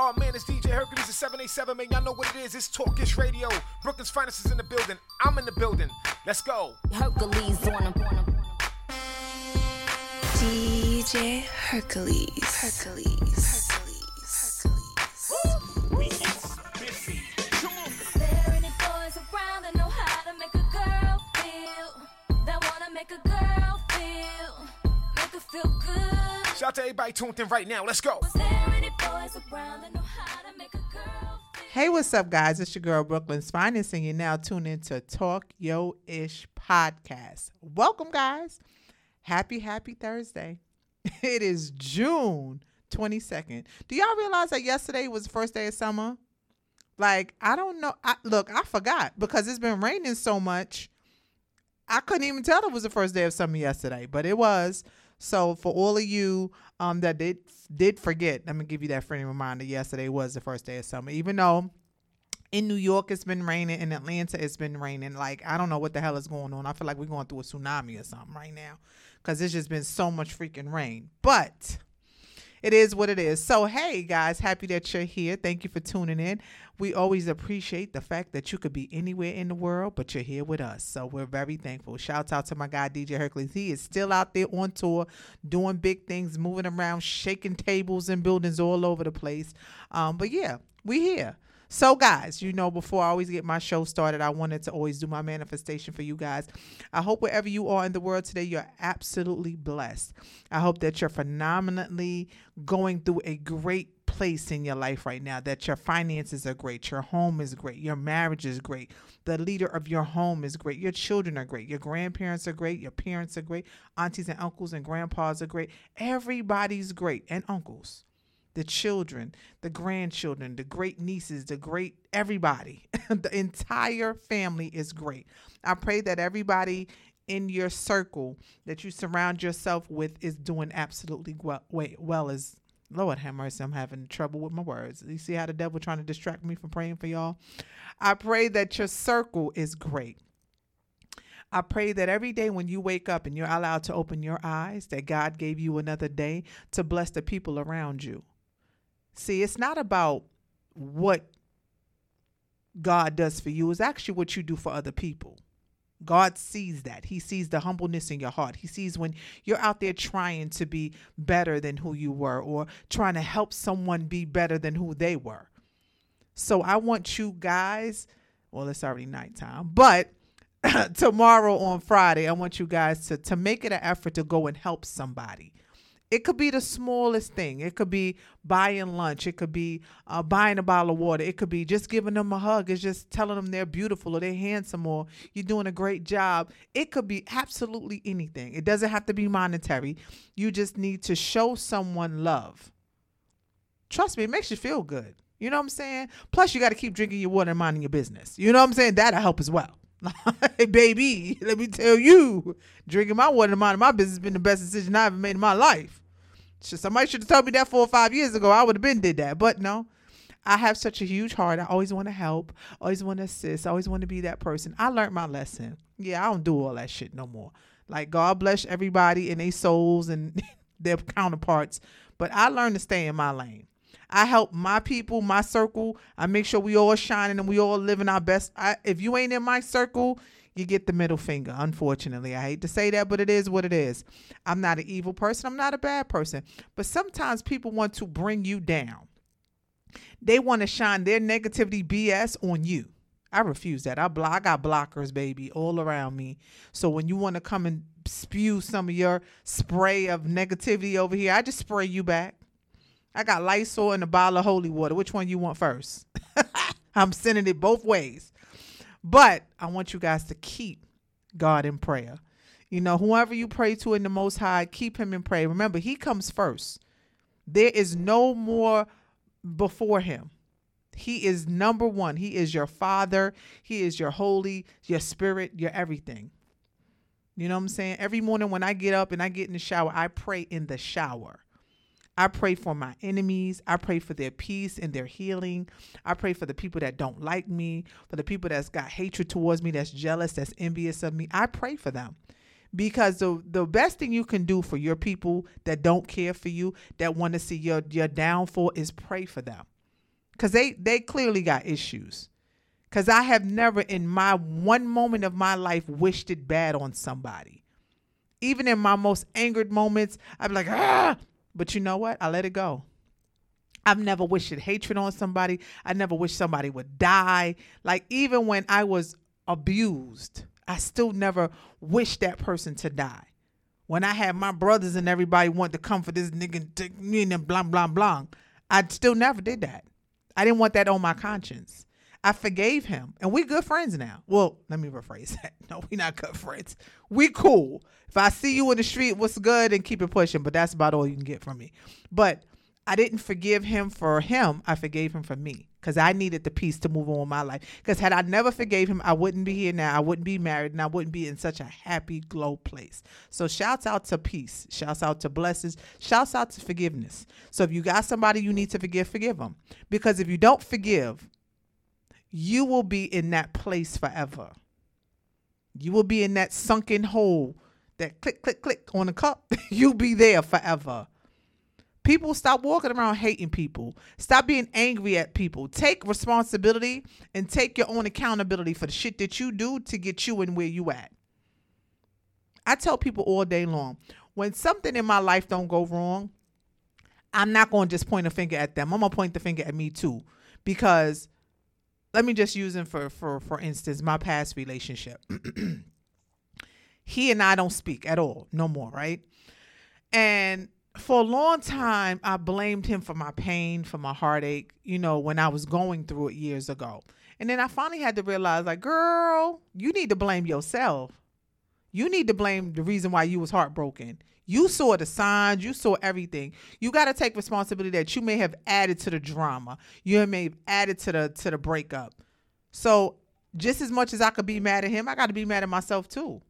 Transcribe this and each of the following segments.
Oh man, it's DJ Hercules at 787, man. Y'all know what it is. It's Talkish Radio. Brooklyn's finest is in the building. I'm in the building. Let's go. Hercules on him. DJ Hercules. Hercules. We is busy. Come on. There any boys around that know how to make a girl feel? That wanna make a girl feel, make her feel good. Shout out to everybody tuned in right now. Let's go. Hey, what's up, guys? It's your girl Brooklyn's Finest, and you're now tuned in to Talk Yo Ish podcast. Welcome, guys. Happy, happy Thursday. It is June 22nd. Do y'all realize that yesterday was the first day of summer? Like, I don't know. I, look, I forgot because it's been raining so much. I couldn't even tell it was the first day of summer yesterday, but it was. So for all of you um that did did forget, let me give you that friendly reminder. Yesterday was the first day of summer, even though in New York it's been raining, in Atlanta it's been raining. Like I don't know what the hell is going on. I feel like we're going through a tsunami or something right now because it's just been so much freaking rain. But it is what it is. So, hey guys, happy that you're here. Thank you for tuning in. We always appreciate the fact that you could be anywhere in the world, but you're here with us. So, we're very thankful. Shout out to my guy, DJ Hercules. He is still out there on tour, doing big things, moving around, shaking tables and buildings all over the place. Um, but yeah, we're here. So, guys, you know, before I always get my show started, I wanted to always do my manifestation for you guys. I hope wherever you are in the world today, you're absolutely blessed. I hope that you're phenomenally going through a great place in your life right now, that your finances are great, your home is great, your marriage is great, the leader of your home is great, your children are great, your grandparents are great, your parents are great, aunties and uncles and grandpas are great. Everybody's great, and uncles the children, the grandchildren, the great nieces, the great everybody. the entire family is great. I pray that everybody in your circle that you surround yourself with is doing absolutely well, wait, well as Lord have mercy, I'm having trouble with my words. You see how the devil trying to distract me from praying for y'all? I pray that your circle is great. I pray that every day when you wake up and you're allowed to open your eyes, that God gave you another day to bless the people around you. See, it's not about what God does for you, it's actually what you do for other people. God sees that. He sees the humbleness in your heart. He sees when you're out there trying to be better than who you were or trying to help someone be better than who they were. So I want you guys, well, it's already nighttime, but tomorrow on Friday, I want you guys to, to make it an effort to go and help somebody. It could be the smallest thing. It could be buying lunch. It could be uh, buying a bottle of water. It could be just giving them a hug. It's just telling them they're beautiful or they're handsome or you're doing a great job. It could be absolutely anything. It doesn't have to be monetary. You just need to show someone love. Trust me, it makes you feel good. You know what I'm saying? Plus, you got to keep drinking your water and minding your business. You know what I'm saying? That'll help as well. hey, baby, let me tell you, drinking my water and minding my business has been the best decision I ever made in my life. Somebody should have told me that four or five years ago. I would have been did that. But no, I have such a huge heart. I always want to help, always want to assist, always want to be that person. I learned my lesson. Yeah, I don't do all that shit no more. Like God bless everybody and their souls and their counterparts. But I learned to stay in my lane. I help my people, my circle. I make sure we all shining and we all living our best. I, if you ain't in my circle, you get the middle finger. Unfortunately, I hate to say that, but it is what it is. I'm not an evil person. I'm not a bad person. But sometimes people want to bring you down. They want to shine their negativity BS on you. I refuse that. I block. I got blockers, baby, all around me. So when you want to come and spew some of your spray of negativity over here, I just spray you back. I got Lysol and a bottle of holy water. Which one you want first? I'm sending it both ways. But I want you guys to keep God in prayer. You know, whoever you pray to in the Most High, keep him in prayer. Remember, he comes first. There is no more before him. He is number one. He is your father. He is your holy, your spirit, your everything. You know what I'm saying? Every morning when I get up and I get in the shower, I pray in the shower. I pray for my enemies. I pray for their peace and their healing. I pray for the people that don't like me, for the people that's got hatred towards me, that's jealous, that's envious of me. I pray for them. Because the the best thing you can do for your people that don't care for you, that want to see your your downfall is pray for them. Cause they they clearly got issues. Cause I have never in my one moment of my life wished it bad on somebody. Even in my most angered moments, be like, ah, but you know what? I let it go. I've never wished hatred on somebody. I never wished somebody would die. Like even when I was abused, I still never wished that person to die. When I had my brothers and everybody want to come for this nigga and me and blah blah blah, I still never did that. I didn't want that on my conscience. I forgave him, and we good friends now. Well, let me rephrase that. No, we not good friends. We cool. If I see you in the street, what's good, and keep it pushing. But that's about all you can get from me. But I didn't forgive him for him. I forgave him for me because I needed the peace to move on with my life. Because had I never forgave him, I wouldn't be here now. I wouldn't be married, and I wouldn't be in such a happy, glow place. So shouts out to peace. Shouts out to blessings. Shouts out to forgiveness. So if you got somebody you need to forgive, forgive them. Because if you don't forgive, you will be in that place forever. You will be in that sunken hole that click, click, click on a cup. You'll be there forever. People stop walking around hating people. Stop being angry at people. Take responsibility and take your own accountability for the shit that you do to get you in where you at. I tell people all day long, when something in my life don't go wrong, I'm not going to just point a finger at them. I'm going to point the finger at me too because let me just use him for for for instance, my past relationship. he and I don't speak at all, no more, right? And for a long time, I blamed him for my pain, for my heartache, you know, when I was going through it years ago. And then I finally had to realize, like, girl, you need to blame yourself. You need to blame the reason why you was heartbroken. You saw the signs, you saw everything. You got to take responsibility that you may have added to the drama. You may have added to the to the breakup. So just as much as I could be mad at him, I got to be mad at myself too,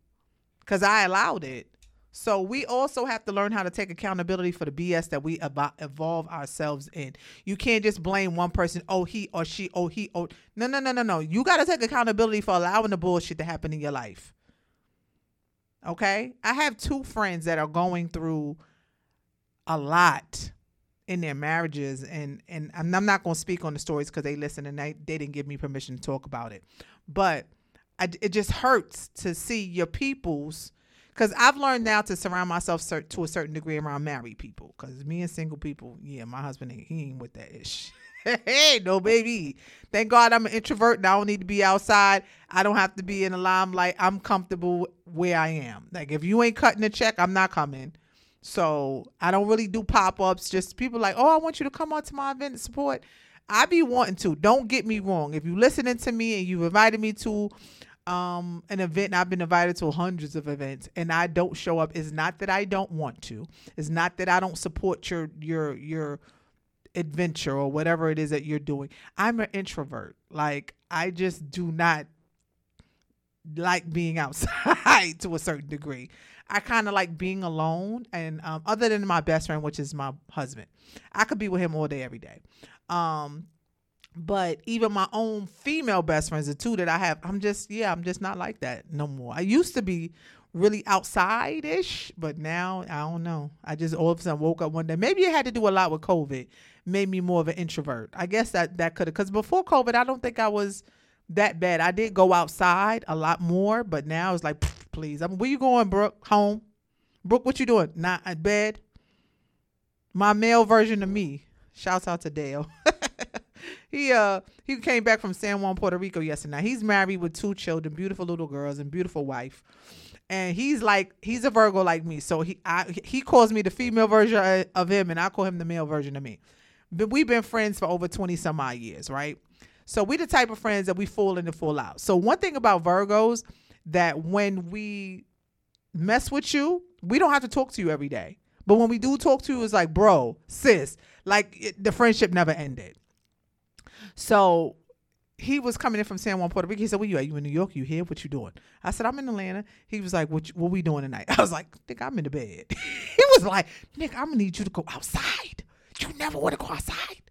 because I allowed it. So we also have to learn how to take accountability for the BS that we about evolve ourselves in. You can't just blame one person. Oh, he or she. Oh, he. Oh, no, no, no, no, no. You got to take accountability for allowing the bullshit to happen in your life. Okay, I have two friends that are going through a lot in their marriages, and and I'm not going to speak on the stories because they listen and they they didn't give me permission to talk about it, but I, it just hurts to see your people's because I've learned now to surround myself cert- to a certain degree around married people. Because me and single people, yeah, my husband he ain't with that ish. hey, no baby. Thank God I'm an introvert and I don't need to be outside. I don't have to be in the limelight. I'm comfortable where I am. Like if you ain't cutting the check, I'm not coming. So I don't really do pop ups. Just people like, oh, I want you to come on to my event and support. I be wanting to. Don't get me wrong. If you listening to me and you've invited me to um an event I've been invited to hundreds of events and I don't show up it's not that I don't want to it's not that I don't support your your your adventure or whatever it is that you're doing. I'm an introvert. Like I just do not like being outside to a certain degree. I kind of like being alone and um, other than my best friend which is my husband. I could be with him all day every day. Um but even my own female best friends, the two that I have, I'm just yeah, I'm just not like that no more. I used to be really outside ish, but now I don't know. I just all of a sudden woke up one day. Maybe it had to do a lot with COVID, made me more of an introvert. I guess that that could have because before COVID, I don't think I was that bad. I did go outside a lot more, but now it's like, please, I mean, where you going, Brooke? Home, Brooke? What you doing? Not at bed. My male version of me. Shouts out to Dale. he uh he came back from San Juan, Puerto Rico yesterday. He's married with two children, beautiful little girls and beautiful wife. And he's like he's a Virgo like me, so he I, he calls me the female version of him, and I call him the male version of me. But we've been friends for over twenty some odd years, right? So we the type of friends that we fall in and fall out. So one thing about Virgos that when we mess with you, we don't have to talk to you every day. But when we do talk to you, it's like, bro, sis, like it, the friendship never ended. So he was coming in from San Juan, Puerto Rico. He said, "Where you at? You in New York? You here? What you doing?" I said, "I'm in Atlanta." He was like, "What? You, what we doing tonight?" I was like, "Nick, I'm in the bed." he was like, "Nick, I'm gonna need you to go outside. You never want to go outside."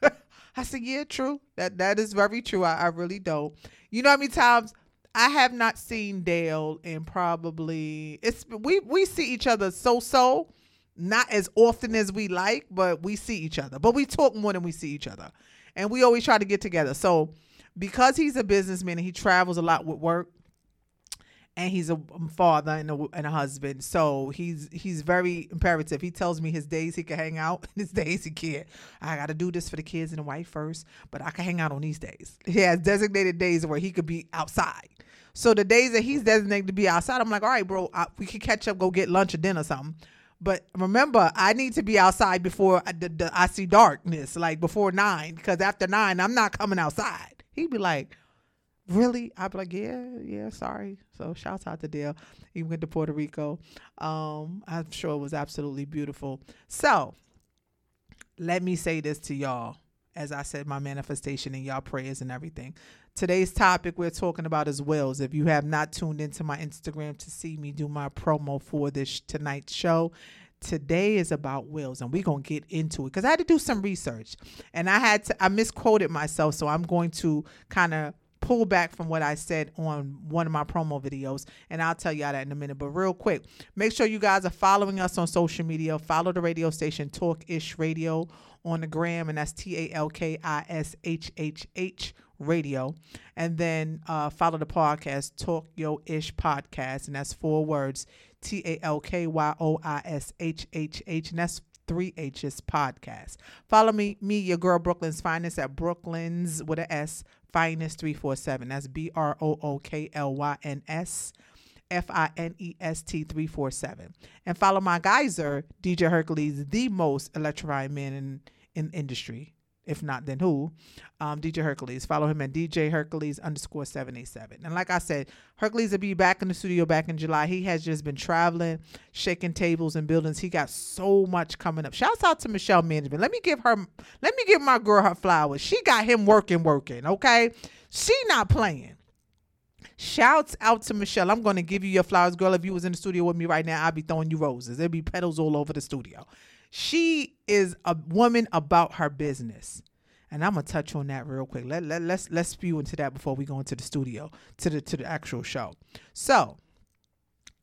I said, "Yeah, true. That that is very true. I, I really don't. You know how many times I have not seen Dale in probably it's we we see each other so so." Not as often as we like, but we see each other. But we talk more than we see each other. And we always try to get together. So because he's a businessman and he travels a lot with work, and he's a father and a, and a husband. So he's he's very imperative. He tells me his days he can hang out and his days he can't. I got to do this for the kids and the wife first, but I can hang out on these days. He has designated days where he could be outside. So the days that he's designated to be outside, I'm like, all right, bro, I, we can catch up, go get lunch or dinner or something. But remember, I need to be outside before I, the, the, I see darkness, like before nine, because after nine, I'm not coming outside. He'd be like, really? I'd be like, yeah, yeah, sorry. So shouts out to Dale. He went to Puerto Rico. Um, I'm sure it was absolutely beautiful. So let me say this to y'all. As I said, my manifestation and y'all prayers and everything. Today's topic we're talking about is wills. If you have not tuned into my Instagram to see me do my promo for this tonight's show, today is about wills and we're going to get into it because i had to do some research and i had to i misquoted myself so i'm going to kind of pull back from what I said on one of my promo videos, and I'll tell y'all that in a minute. But real quick, make sure you guys are following us on social media. Follow the radio station Talk Ish Radio on the gram, and that's T A L K I S H H H Radio. And then uh, follow the podcast Talk Yo Ish Podcast, and that's four words T A L K Y O I S H H H, and that's three H's podcast. Follow me, me, your girl Brooklyn's finest at Brooklyn's with a S finest three four seven. That's B R O O K L Y N S. F I N E S T 347. And follow my geyser, DJ Hercules, the most electrifying man in, in industry. If not, then who? Um, DJ Hercules. Follow him at DJ Hercules underscore 787. And like I said, Hercules will be back in the studio back in July. He has just been traveling, shaking tables and buildings. He got so much coming up. Shouts out to Michelle Management. Let me give her, let me give my girl her flowers. She got him working, working, okay? She not playing. Shouts out to Michelle. I'm going to give you your flowers, girl. If you was in the studio with me right now, I'd be throwing you roses. There'd be petals all over the studio. She is a woman about her business. And I'm gonna touch on that real quick. Let, let let's let's spew into that before we go into the studio to the to the actual show. So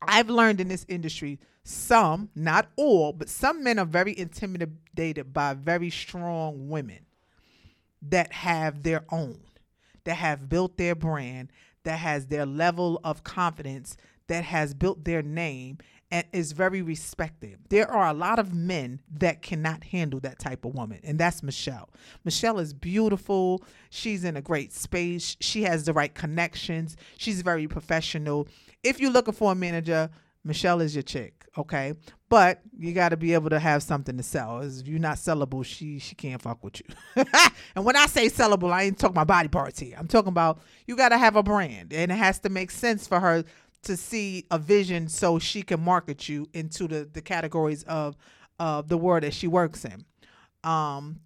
I've learned in this industry, some, not all, but some men are very intimidated by very strong women that have their own, that have built their brand, that has their level of confidence, that has built their name, and is very respected. There are a lot of men that cannot handle that type of woman, and that's Michelle. Michelle is beautiful. She's in a great space. She has the right connections. She's very professional. If you're looking for a manager, Michelle is your chick, okay? But you got to be able to have something to sell. If you're not sellable, she she can't fuck with you. and when I say sellable, I ain't talking about body parts here. I'm talking about you got to have a brand, and it has to make sense for her to see a vision so she can market you into the the categories of of the world that she works in. Um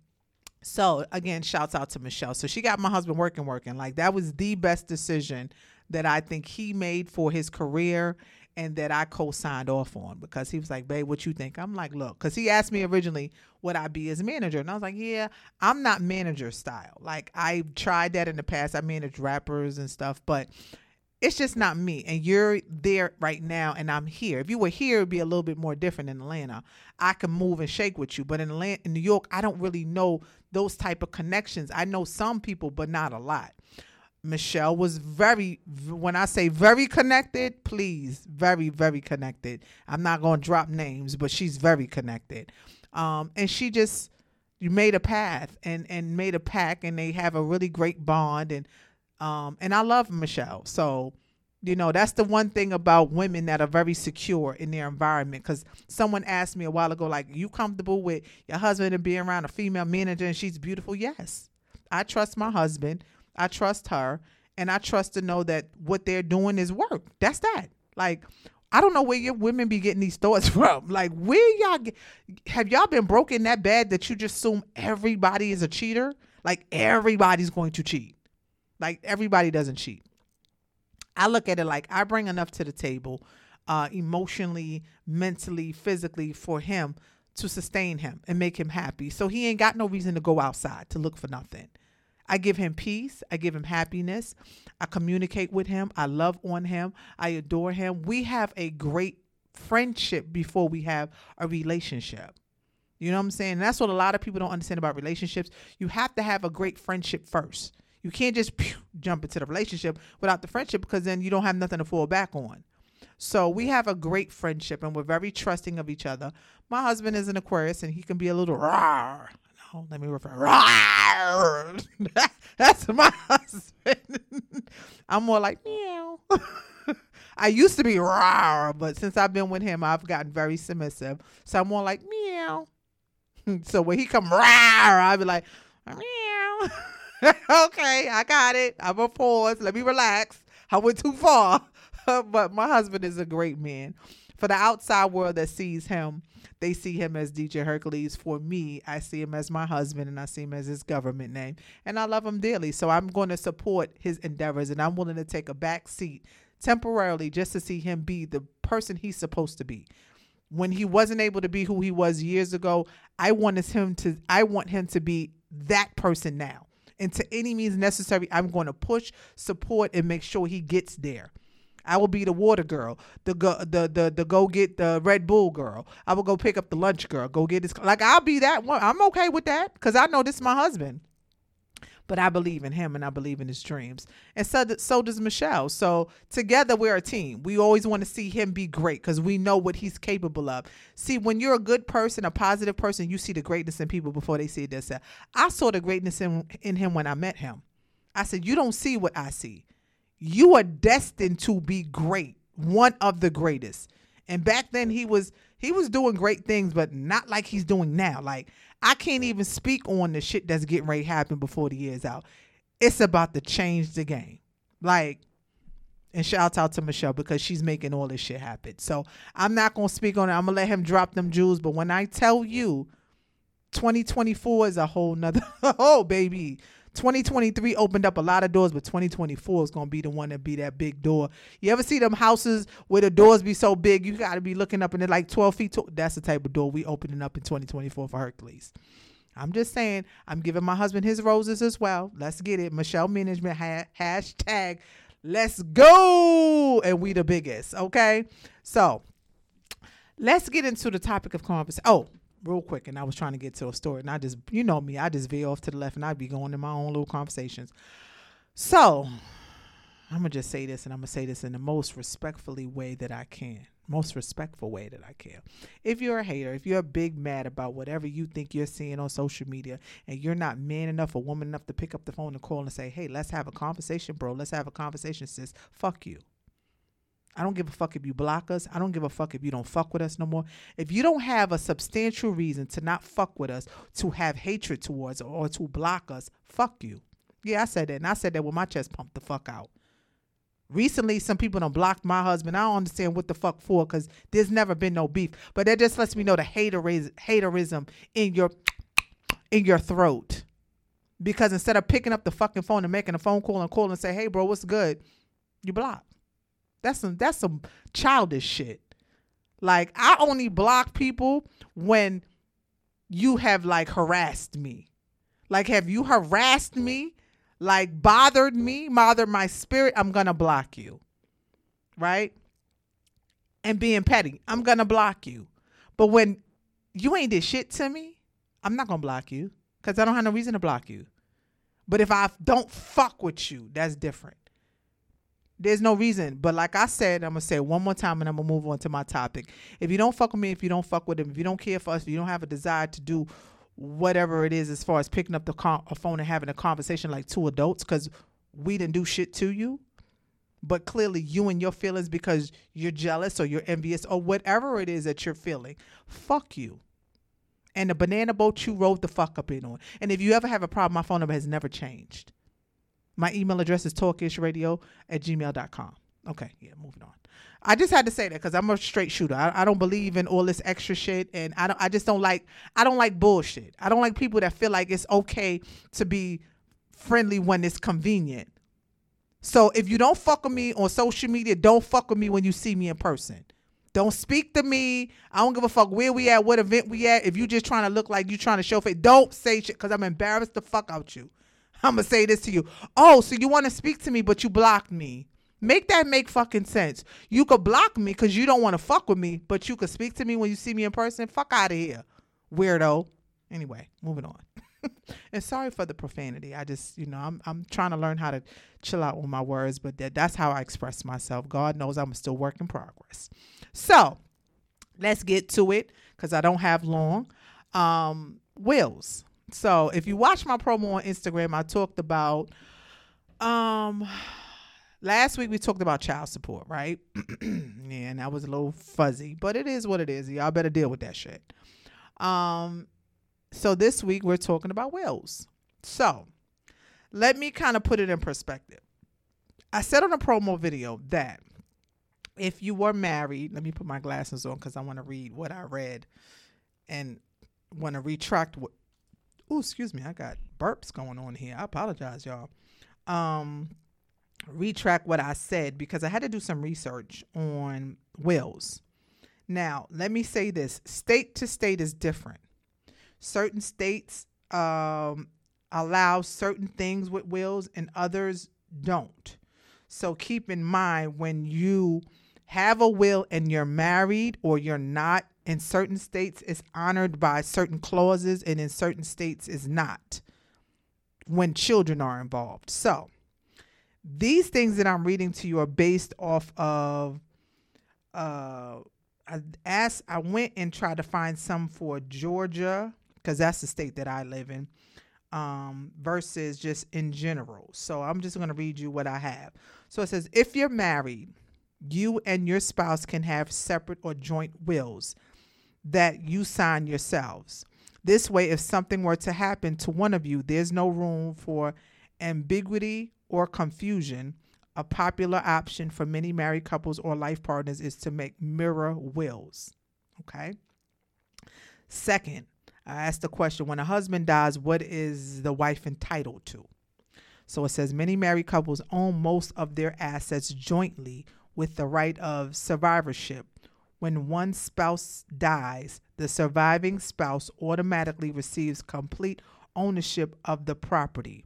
so again, shouts out to Michelle. So she got my husband working working. Like that was the best decision that I think he made for his career and that I co-signed off on because he was like, "Babe, what you think?" I'm like, "Look," because he asked me originally would I be his manager, and I was like, "Yeah, I'm not manager style. Like I tried that in the past. I managed rappers and stuff, but it's just not me. And you're there right now, and I'm here. If you were here, it'd be a little bit more different in Atlanta. I can move and shake with you, but in Atlanta, in New York, I don't really know those type of connections. I know some people, but not a lot. Michelle was very, when I say very connected, please, very, very connected. I'm not going to drop names, but she's very connected. Um, and she just, you made a path and, and made a pack, and they have a really great bond. And um, and I love Michelle. So, you know, that's the one thing about women that are very secure in their environment. Because someone asked me a while ago, like, you comfortable with your husband and being around a female manager and she's beautiful? Yes. I trust my husband. I trust her. And I trust to know that what they're doing is work. That's that. Like, I don't know where your women be getting these thoughts from. Like, where y'all get, have y'all been broken that bad that you just assume everybody is a cheater? Like, everybody's going to cheat. Like everybody doesn't cheat. I look at it like I bring enough to the table, uh, emotionally, mentally, physically, for him to sustain him and make him happy. So he ain't got no reason to go outside to look for nothing. I give him peace. I give him happiness. I communicate with him. I love on him. I adore him. We have a great friendship before we have a relationship. You know what I'm saying? And that's what a lot of people don't understand about relationships. You have to have a great friendship first. You can't just pew, jump into the relationship without the friendship because then you don't have nothing to fall back on. So we have a great friendship and we're very trusting of each other. My husband is an Aquarius and he can be a little rawr. No, let me refer. Rawr. That's my husband. I'm more like meow. I used to be rawr, but since I've been with him, I've gotten very submissive. So I'm more like meow. So when he come rawr, I'll be like meow. okay, I got it. I'm a pause. Let me relax. I went too far. but my husband is a great man. For the outside world that sees him, they see him as DJ Hercules. For me, I see him as my husband and I see him as his government name. And I love him dearly. So I'm going to support his endeavors and I'm willing to take a back seat temporarily just to see him be the person he's supposed to be. When he wasn't able to be who he was years ago, I wanted him to I want him to be that person now. And to any means necessary, I'm going to push, support, and make sure he gets there. I will be the water girl, the go, the the the go get the Red Bull girl. I will go pick up the lunch girl, go get this. Like I'll be that one. I'm okay with that because I know this is my husband. But I believe in him and I believe in his dreams, and so so does Michelle. So together we're a team. We always want to see him be great because we know what he's capable of. See, when you're a good person, a positive person, you see the greatness in people before they see it themselves. I saw the greatness in in him when I met him. I said, "You don't see what I see." you are destined to be great, one of the greatest. And back then he was he was doing great things, but not like he's doing now. Like I can't even speak on the shit that's getting ready to happen before the year's out. It's about to change the game. Like and shout out to Michelle because she's making all this shit happen. So I'm not gonna speak on it. I'm gonna let him drop them jewels. But when I tell you 2024 is a whole nother oh baby 2023 opened up a lot of doors, but 2024 is gonna be the one that be that big door. You ever see them houses where the doors be so big, you gotta be looking up and they're like 12 feet tall? That's the type of door we opening up in 2024 for Hercules. I'm just saying, I'm giving my husband his roses as well. Let's get it. Michelle Management ha- hashtag let's go. And we the biggest. Okay. So let's get into the topic of conversation. Oh, real quick, and I was trying to get to a story, and I just, you know me, I just veer off to the left, and I'd be going in my own little conversations. So, I'm gonna just say this, and I'm gonna say this in the most respectfully way that I can, most respectful way that I can. If you're a hater, if you're big mad about whatever you think you're seeing on social media, and you're not man enough or woman enough to pick up the phone and call and say, "Hey, let's have a conversation, bro. Let's have a conversation, sis." Fuck you. I don't give a fuck if you block us. I don't give a fuck if you don't fuck with us no more. If you don't have a substantial reason to not fuck with us, to have hatred towards or to block us, fuck you. Yeah, I said that. And I said that with my chest pumped the fuck out. Recently, some people don't blocked my husband. I don't understand what the fuck for because there's never been no beef. But that just lets me know the haterism, haterism in your in your throat. Because instead of picking up the fucking phone and making a phone call and calling and say, hey bro, what's good? You block. That's some that's some childish shit. Like I only block people when you have like harassed me. Like have you harassed me? Like bothered me, bothered my spirit, I'm gonna block you. Right? And being petty, I'm gonna block you. But when you ain't did shit to me, I'm not gonna block you. Cause I don't have no reason to block you. But if I don't fuck with you, that's different there's no reason. But like I said, I'm gonna say it one more time and I'm gonna move on to my topic. If you don't fuck with me, if you don't fuck with him, if you don't care for us, if you don't have a desire to do whatever it is as far as picking up the con- phone and having a conversation like two adults, because we didn't do shit to you. But clearly, you and your feelings because you're jealous or you're envious or whatever it is that you're feeling, fuck you. And the banana boat you rode the fuck up in on. And if you ever have a problem, my phone number has never changed. My email address is talkishradio at gmail.com. Okay, yeah, moving on. I just had to say that because I'm a straight shooter. I, I, don't believe in all this extra shit, and I don't. I just don't like. I don't like bullshit. I don't like people that feel like it's okay to be friendly when it's convenient. So if you don't fuck with me on social media, don't fuck with me when you see me in person. Don't speak to me. I don't give a fuck where we at, what event we at. If you just trying to look like you trying to show face, don't say shit because I'm embarrassed the fuck out you. I'm gonna say this to you. Oh, so you want to speak to me, but you blocked me. Make that make fucking sense. You could block me because you don't want to fuck with me, but you could speak to me when you see me in person. Fuck out of here. weirdo. Anyway, moving on. and sorry for the profanity. I just, you know, I'm I'm trying to learn how to chill out with my words, but that, that's how I express myself. God knows I'm still work in progress. So let's get to it because I don't have long. Um, wills. So if you watch my promo on Instagram, I talked about um last week we talked about child support, right? yeah, and that was a little fuzzy, but it is what it is. Y'all better deal with that shit. Um so this week we're talking about wills. So let me kind of put it in perspective. I said on a promo video that if you were married, let me put my glasses on because I want to read what I read and want to retract what. Oh, excuse me, I got burps going on here. I apologize, y'all. Um, retract what I said because I had to do some research on wills. Now, let me say this: state to state is different. Certain states um, allow certain things with wills, and others don't. So keep in mind when you have a will and you're married or you're not, in certain states it's honored by certain clauses and in certain states is not when children are involved. So these things that I'm reading to you are based off of uh I asked I went and tried to find some for Georgia because that's the state that I live in um, versus just in general. So I'm just going to read you what I have. So it says if you're married, you and your spouse can have separate or joint wills that you sign yourselves. This way, if something were to happen to one of you, there's no room for ambiguity or confusion. A popular option for many married couples or life partners is to make mirror wills. Okay. Second, I asked the question when a husband dies, what is the wife entitled to? So it says many married couples own most of their assets jointly with the right of survivorship. When one spouse dies, the surviving spouse automatically receives complete ownership of the property,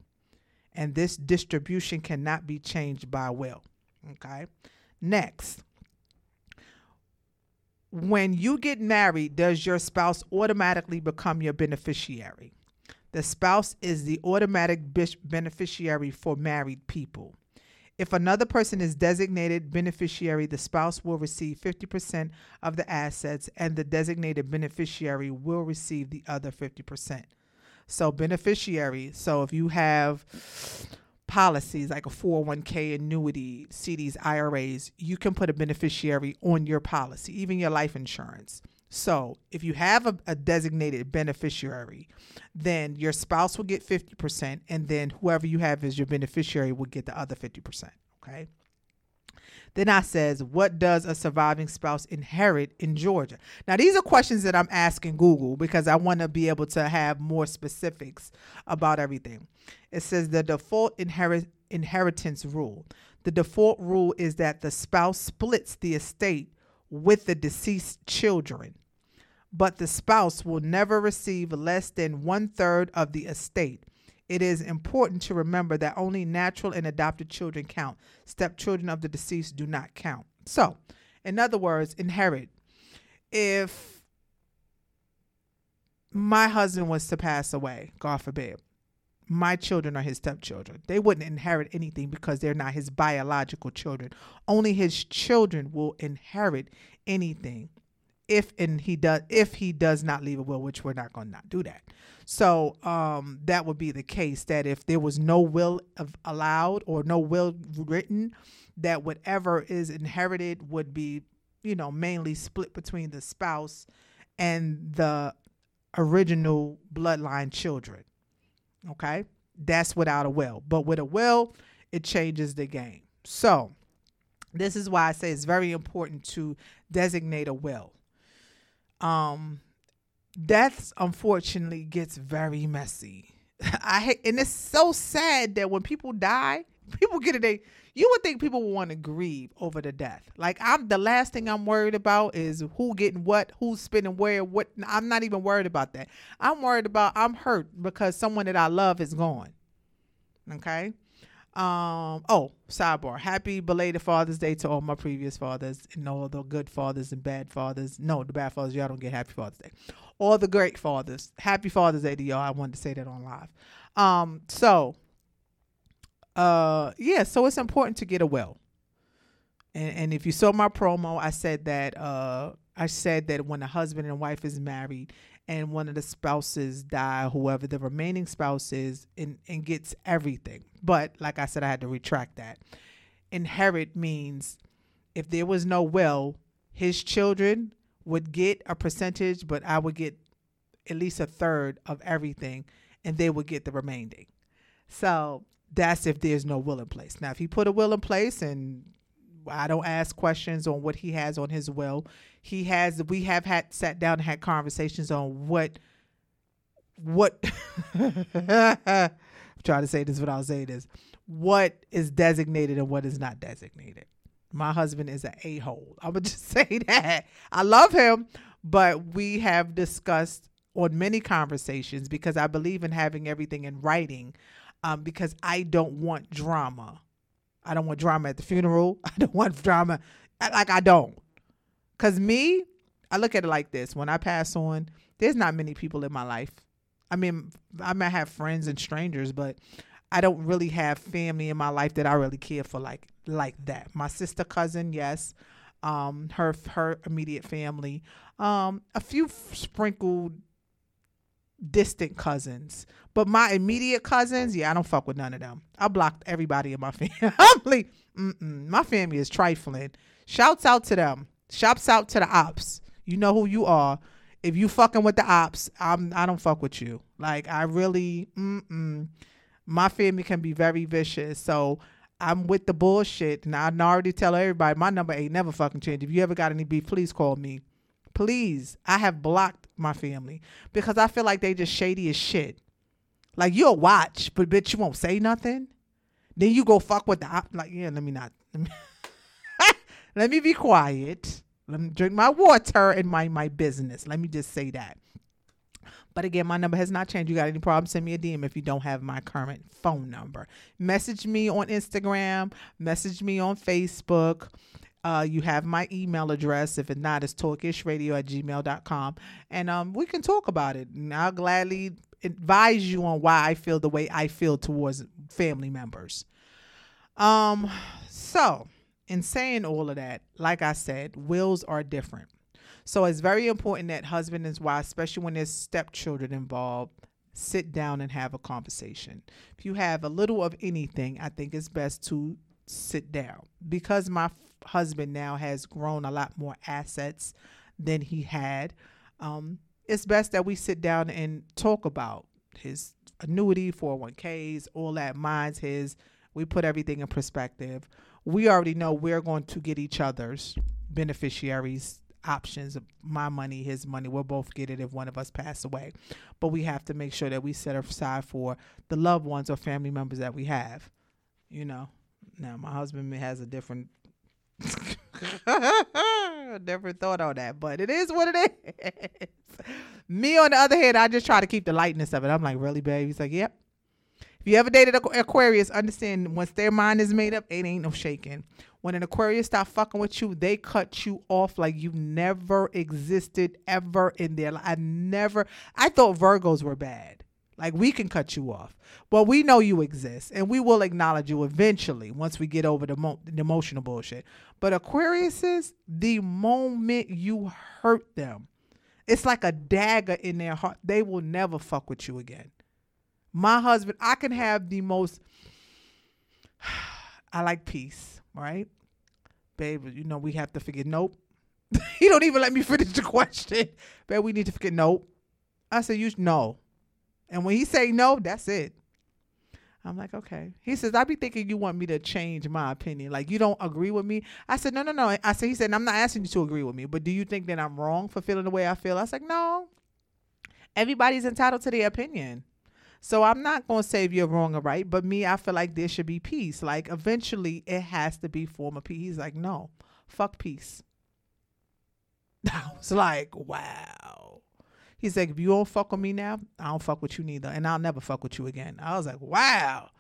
and this distribution cannot be changed by will. Okay. Next, when you get married, does your spouse automatically become your beneficiary? The spouse is the automatic beneficiary for married people. If another person is designated beneficiary, the spouse will receive 50% of the assets and the designated beneficiary will receive the other 50%. So, beneficiary, so if you have policies like a 401k annuity, CDs, IRAs, you can put a beneficiary on your policy, even your life insurance. So if you have a, a, designated beneficiary, then your spouse will get 50%, and then whoever you have as your beneficiary will get the other 50%. Okay. Then I says, what does a surviving spouse inherit in Georgia? Now these are questions that I'm asking Google because I want to be able to have more specifics about everything. It says the default inherit inheritance rule. The default rule is that the spouse splits the estate with the deceased children, but the spouse will never receive less than one third of the estate it is important to remember that only natural and adopted children count. Stepchildren of the deceased do not count. So, in other words, inherit. If my husband was to pass away, God forbid, my children are his stepchildren. They wouldn't inherit anything because they're not his biological children. Only his children will inherit anything if and he does if he does not leave a will, which we're not going to not do that. So um, that would be the case that if there was no will allowed or no will written, that whatever is inherited would be, you know, mainly split between the spouse and the original bloodline children. Okay, that's without a will, but with a will, it changes the game. So this is why I say it's very important to designate a will. Um, deaths unfortunately gets very messy. I and it's so sad that when people die, people get a day. You would think people would want to grieve over the death. Like I'm the last thing I'm worried about is who getting what, who's spending where, what. I'm not even worried about that. I'm worried about I'm hurt because someone that I love is gone. Okay. Um. Oh, sidebar. Happy belated Father's Day to all my previous fathers and all the good fathers and bad fathers. No, the bad fathers, y'all don't get Happy Father's Day. All the great fathers. Happy Father's Day to y'all. I wanted to say that on live. Um. So. Uh. Yeah. So it's important to get a will. And and if you saw my promo, I said that. Uh. I said that when a husband and wife is married and one of the spouses die, whoever the remaining spouse is, and, and gets everything. But like I said, I had to retract that. Inherit means if there was no will, his children would get a percentage, but I would get at least a third of everything, and they would get the remaining. So that's if there's no will in place. Now, if he put a will in place and I don't ask questions on what he has on his will. He has we have had sat down and had conversations on what what I'm trying to say this without saying this. What is designated and what is not designated. My husband is an a hole. I would just say that. I love him, but we have discussed on many conversations because I believe in having everything in writing um, because I don't want drama. I don't want drama at the funeral. I don't want drama. Like, I don't. Because me, I look at it like this when I pass on, there's not many people in my life. I mean, I might have friends and strangers, but I don't really have family in my life that I really care for like like that. My sister, cousin, yes, um, her her immediate family, um, a few sprinkled distant cousins, but my immediate cousins, yeah, I don't fuck with none of them. I blocked everybody in my family. My family is trifling. Shouts out to them. Shouts out to the ops. You know who you are. If you fucking with the ops, I'm I don't fuck with you. Like I really, mm-mm. my family can be very vicious. So I'm with the bullshit, and I already tell everybody my number ain't never fucking changed. If you ever got any beef, please call me. Please, I have blocked my family because I feel like they just shady as shit. Like you'll watch, but bitch, you won't say nothing. Then you go fuck with the op. Like yeah, let me not. Let me, let me be quiet. Let me drink my water and mind my business. Let me just say that. But again, my number has not changed. You got any problems, send me a DM if you don't have my current phone number. Message me on Instagram, message me on Facebook. Uh, you have my email address. If it's not, it's talkishradio at gmail.com. And um, we can talk about it. And I'll gladly advise you on why I feel the way I feel towards family members. Um, so in saying all of that, like I said, wills are different. So it's very important that husband and wife, especially when there's stepchildren involved, sit down and have a conversation. If you have a little of anything, I think it's best to sit down. Because my f- husband now has grown a lot more assets than he had, um, it's best that we sit down and talk about his annuity, 401ks, all that, mine's his. We put everything in perspective. We already know we're going to get each other's beneficiaries options my money his money. We'll both get it if one of us pass away. But we have to make sure that we set aside for the loved ones or family members that we have you know? Now my husband has a different different thought on that but it is what it is. Me on the other hand i just try to keep the lightness of it. I'm like really babe? He's like yep if you ever dated an Aquarius, understand once their mind is made up, it ain't no shaking. When an Aquarius stop fucking with you, they cut you off like you never existed ever in their life. I never, I thought Virgos were bad. Like we can cut you off. Well, we know you exist and we will acknowledge you eventually once we get over the, mo- the emotional bullshit. But Aquariuses, the moment you hurt them, it's like a dagger in their heart. They will never fuck with you again. My husband, I can have the most, I like peace, right? Babe, you know, we have to forget, nope. he don't even let me finish the question. Babe, we need to forget, nope. I said, you no. And when he say no, that's it. I'm like, okay. He says, I be thinking you want me to change my opinion. Like you don't agree with me. I said, no, no, no. I said, he said, I'm not asking you to agree with me, but do you think that I'm wrong for feeling the way I feel? I was like, no. Everybody's entitled to their opinion. So I'm not going to say if you're wrong or right, but me, I feel like there should be peace. Like eventually it has to be form of peace. He's like, no, fuck peace. I was like, wow. He's like, if you don't fuck with me now, I don't fuck with you neither. And I'll never fuck with you again. I was like, wow.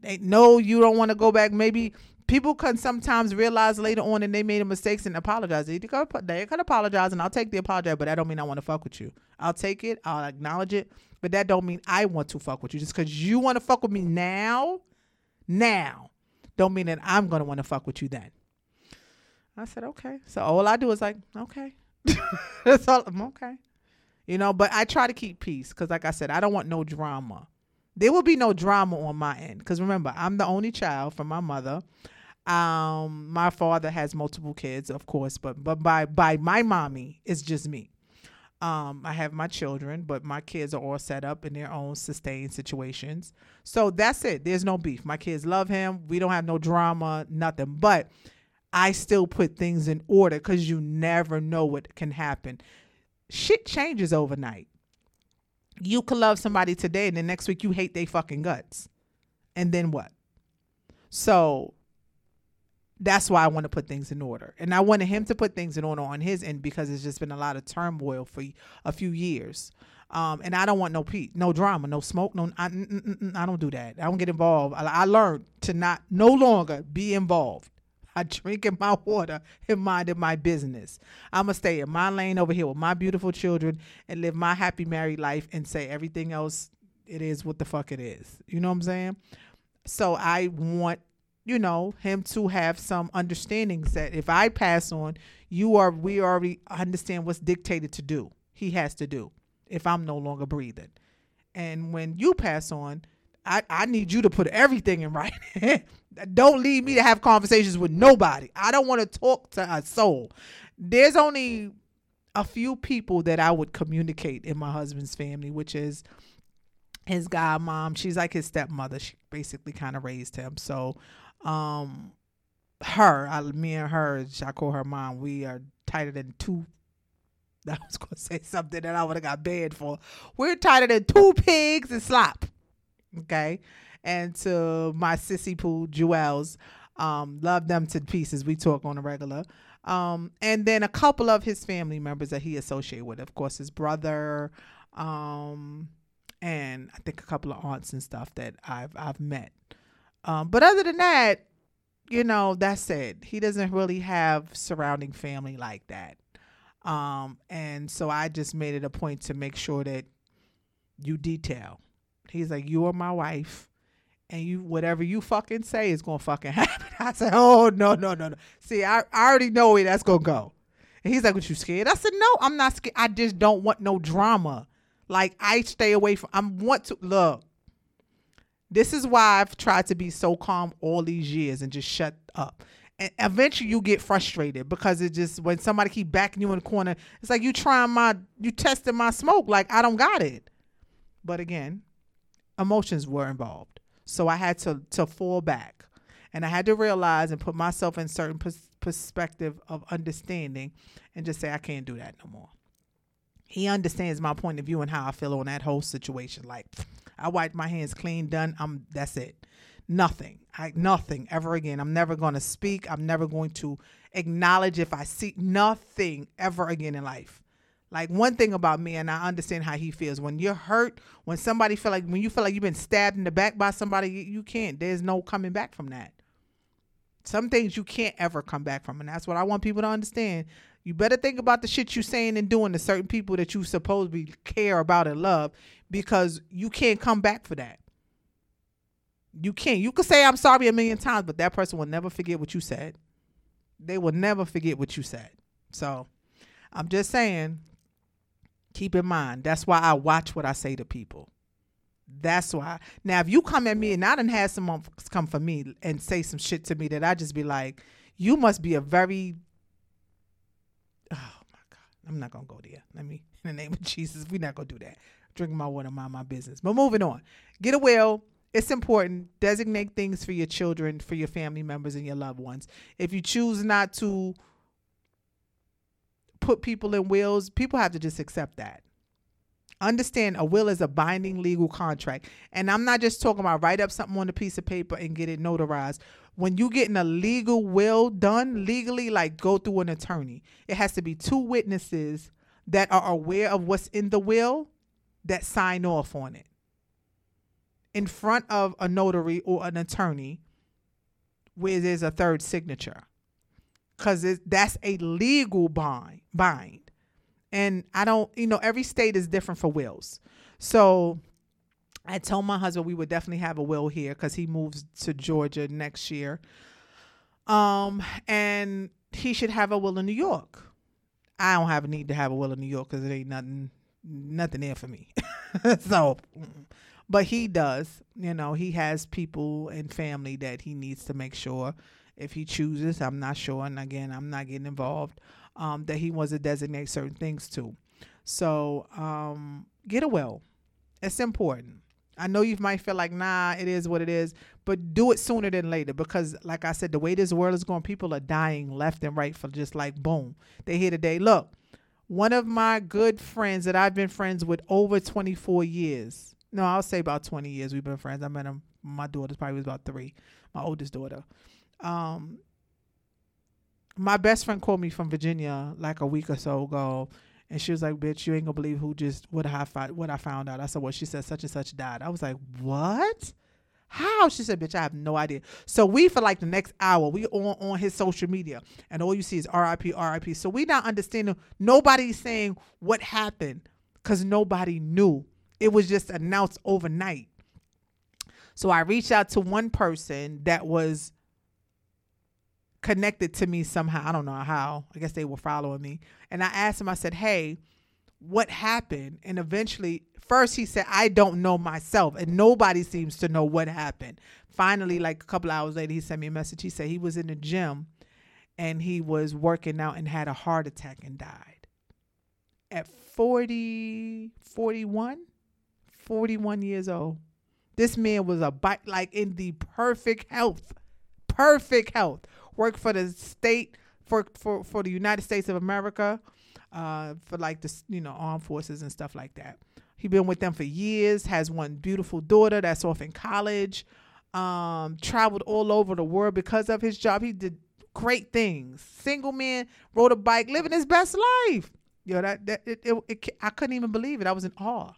They know you don't want to go back. Maybe people can sometimes realize later on and they made mistakes and apologize. They could, they could apologize and I'll take the apology, but I don't mean I want to fuck with you. I'll take it. I'll acknowledge it, but that don't mean I want to fuck with you. Just because you want to fuck with me now, now, don't mean that I'm gonna want to fuck with you then. I said okay. So all I do is like okay. That's all. I'm okay. You know, but I try to keep peace because, like I said, I don't want no drama. There will be no drama on my end because remember, I'm the only child from my mother. Um, my father has multiple kids, of course, but but by by my mommy, it's just me. Um, I have my children, but my kids are all set up in their own sustained situations. So that's it. There's no beef. My kids love him. We don't have no drama, nothing. But I still put things in order because you never know what can happen. Shit changes overnight. You could love somebody today, and the next week you hate they fucking guts. And then what? So that's why I want to put things in order. And I wanted him to put things in order on his end because it's just been a lot of turmoil for a few years. Um, and I don't want no pe- no drama, no smoke, no. I, I don't do that. I don't get involved. I, I learned to not no longer be involved. I drink in my water and minding my business. I'ma stay in my lane over here with my beautiful children and live my happy married life and say everything else it is what the fuck it is. You know what I'm saying? So I want you know him to have some understandings that if I pass on, you are we already understand what's dictated to do. He has to do if I'm no longer breathing. And when you pass on, I, I need you to put everything in writing. don't leave me to have conversations with nobody. I don't want to talk to a soul. There's only a few people that I would communicate in my husband's family, which is his godmom. She's like his stepmother. She basically kind of raised him. So, um, her, I, me and her, I call her mom. We are tighter than two. I was gonna say something that I would have got banned for. We're tighter than two pigs and slop. Okay and to my sissy poo Jewels. Um, love them to pieces. We talk on a regular. Um, and then a couple of his family members that he associated with, of course, his brother, um, and I think a couple of aunts and stuff that I've I've met. Um, but other than that, you know, that's it. He doesn't really have surrounding family like that. Um, and so I just made it a point to make sure that you detail. He's like, You are my wife and you whatever you fucking say is gonna fucking happen. I said, oh no no no no. See, I, I already know where that's gonna go. And he's like, "What you scared?" I said, "No, I'm not scared. I just don't want no drama. Like I stay away from. I want to look. This is why I've tried to be so calm all these years and just shut up. And eventually you get frustrated because it just when somebody keep backing you in the corner, it's like you trying my you testing my smoke. Like I don't got it. But again, emotions were involved. So I had to to fall back, and I had to realize and put myself in certain pers- perspective of understanding, and just say I can't do that no more. He understands my point of view and how I feel on that whole situation. Like I wiped my hands clean, done. I'm that's it. Nothing. I nothing ever again. I'm never going to speak. I'm never going to acknowledge if I see nothing ever again in life. Like one thing about me, and I understand how he feels. When you're hurt, when somebody feel like when you feel like you've been stabbed in the back by somebody, you can't. There's no coming back from that. Some things you can't ever come back from, and that's what I want people to understand. You better think about the shit you're saying and doing to certain people that you supposedly care about and love, because you can't come back for that. You can't. You could say I'm sorry a million times, but that person will never forget what you said. They will never forget what you said. So I'm just saying, Keep in mind, that's why I watch what I say to people. That's why. Now, if you come at me and I done had someone come for me and say some shit to me that I just be like, you must be a very, oh my God, I'm not to go there. Let me, in the name of Jesus, we're not to do that. Drinking my water, mind my business. But moving on. Get a will. It's important. Designate things for your children, for your family members, and your loved ones. If you choose not to, put people in wills, people have to just accept that. Understand a will is a binding legal contract. And I'm not just talking about write up something on a piece of paper and get it notarized. When you getting a legal will done legally, like go through an attorney, it has to be two witnesses that are aware of what's in the will that sign off on it. in front of a notary or an attorney where there's a third signature because that's a legal bind bind and i don't you know every state is different for wills. So i told my husband we would definitely have a will here because he moves to georgia next year. Um and he should have a will in new york. I don't have a need to have a will in new york because it ain't nothing nothing there for me. So but he does you know he has people and family that he needs to make sure. If he chooses i'm not sure. And again i'm not getting involved um, that he wants to designate certain things to so um, get a will it's important i know you might feel like nah it is what it is but do it sooner than later because like i said the way this world is going people are dying left and right for just like boom they here today look one of my good friends that I've been friends with over 24 years. No, I'll say about 20 years we've been friends. I met him. My daughter's probably was about three, my oldest daughter. Um, my best friend called me from Virginia like a week or so ago, and she was like, "Bitch, you ain't gonna believe who just what I found what I found out." I said, "Well, she said such and such died." I was like, "What?" How? She said, bitch, I have no idea. So we, for like the next hour, we on, on his social media and all you see is RIP, RIP. So we not understanding, nobody's saying what happened because nobody knew. It was just announced overnight. So I reached out to one person that was connected to me somehow. I don't know how. I guess they were following me. And I asked him, I said, hey, what happened? And eventually First, he said, I don't know myself, and nobody seems to know what happened. Finally, like a couple hours later, he sent me a message. He said he was in the gym and he was working out and had a heart attack and died at 40, 41, 41 years old. This man was a bike, like in the perfect health, perfect health. Worked for the state, for, for, for the United States of America, uh, for like the, you know, armed forces and stuff like that. He been with them for years, has one beautiful daughter that's off in college, um, traveled all over the world because of his job. He did great things. Single man, rode a bike, living his best life. Yo, that, that it, it, it, I couldn't even believe it. I was in awe.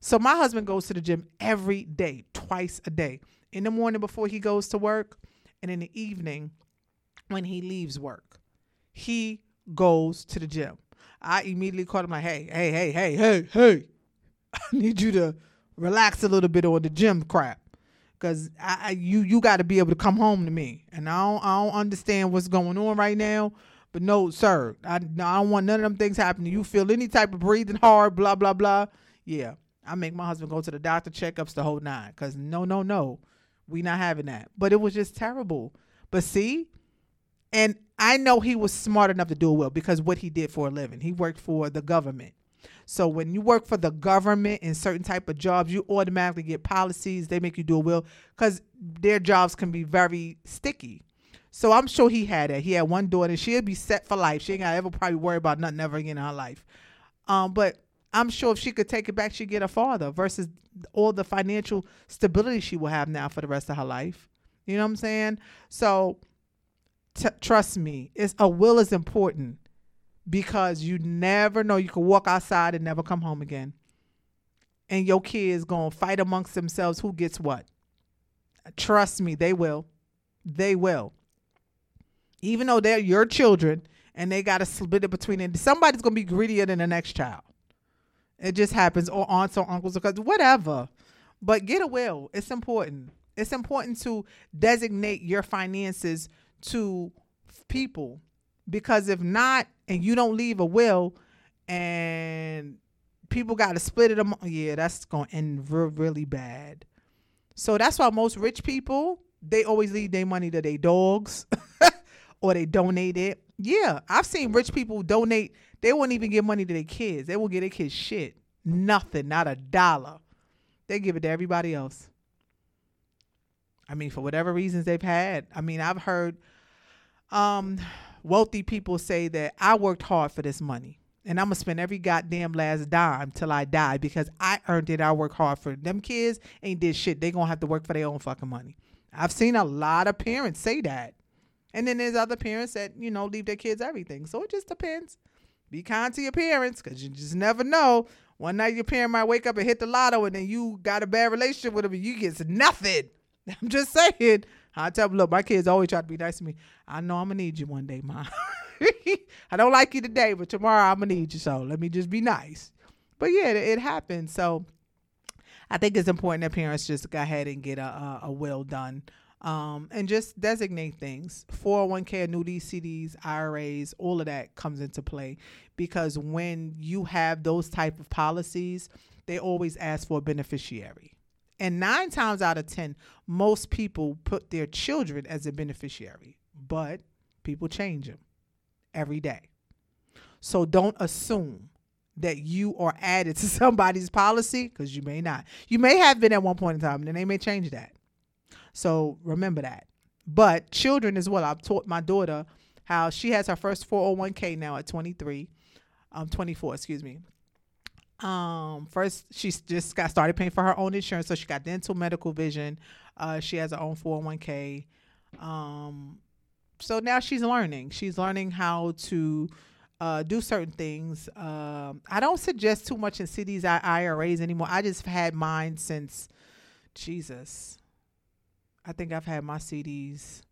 So my husband goes to the gym every day, twice a day. In the morning before he goes to work, and in the evening when he leaves work. He goes to the gym. I immediately called him like, hey, hey, hey, hey, hey, hey, I need you to relax a little bit on the gym crap. Cause I, you you got to be able to come home to me, and I don't I don't understand what's going on right now. But no, sir, I, I don't want none of them things happening. You feel any type of breathing hard, blah blah blah. Yeah, I make my husband go to the doctor checkups the whole nine. Cause no no no, we not having that. But it was just terrible. But see, and I know he was smart enough to do it well because what he did for a living. He worked for the government. So when you work for the government in certain type of jobs, you automatically get policies. They make you do a will because their jobs can be very sticky. So I'm sure he had it. He had one daughter. She'll be set for life. She ain't gotta ever probably worry about nothing ever again in her life. Um, but I'm sure if she could take it back, she'd get a father versus all the financial stability she will have now for the rest of her life. You know what I'm saying? So T- trust me, it's a will is important because you never know. You could walk outside and never come home again, and your kids gonna fight amongst themselves who gets what. Trust me, they will. They will. Even though they're your children and they got to split it between them, somebody's gonna be greedier than the next child. It just happens, or aunts or uncles, or cousins, whatever. But get a will. It's important. It's important to designate your finances to people because if not and you don't leave a will and people got to split it among yeah that's going to end re- really bad so that's why most rich people they always leave their money to their dogs or they donate it yeah i've seen rich people donate they won't even give money to their kids they won't give their kids shit nothing not a dollar they give it to everybody else I mean, for whatever reasons they've had. I mean, I've heard um, wealthy people say that I worked hard for this money and I'm gonna spend every goddamn last dime till I die because I earned it. I work hard for them kids. Ain't did shit. They gonna have to work for their own fucking money. I've seen a lot of parents say that, and then there's other parents that you know leave their kids everything. So it just depends. Be kind to your parents because you just never know One night your parent might wake up and hit the lotto, and then you got a bad relationship with them, and you get nothing. I'm just saying. I tell them, look, my kids always try to be nice to me. I know I'm gonna need you one day, mom. I don't like you today, but tomorrow I'm gonna need you. So let me just be nice. But yeah, it, it happens. So I think it's important that parents just go ahead and get a, a, a will done. Um, and just designate things 401k annuities cds iras all of that comes into play because when you have those type of policies they always ask for a beneficiary and nine times out of ten most people put their children as a beneficiary but people change them every day so don't assume that you are added to somebody's policy because you may not. You may have been at one point in time, and they may change that. So remember that. But children as well. I've taught my daughter how she has her first 401k now at 23, um, 24, excuse me. Um, first she just got started paying for her own insurance, so she got dental, medical, vision. Uh, she has her own 401k. Um, so now she's learning. She's learning how to uh, do certain things. Um, I don't suggest too much in CDs, IRAs anymore. I just had mine since Jesus. I think I've had my CDs.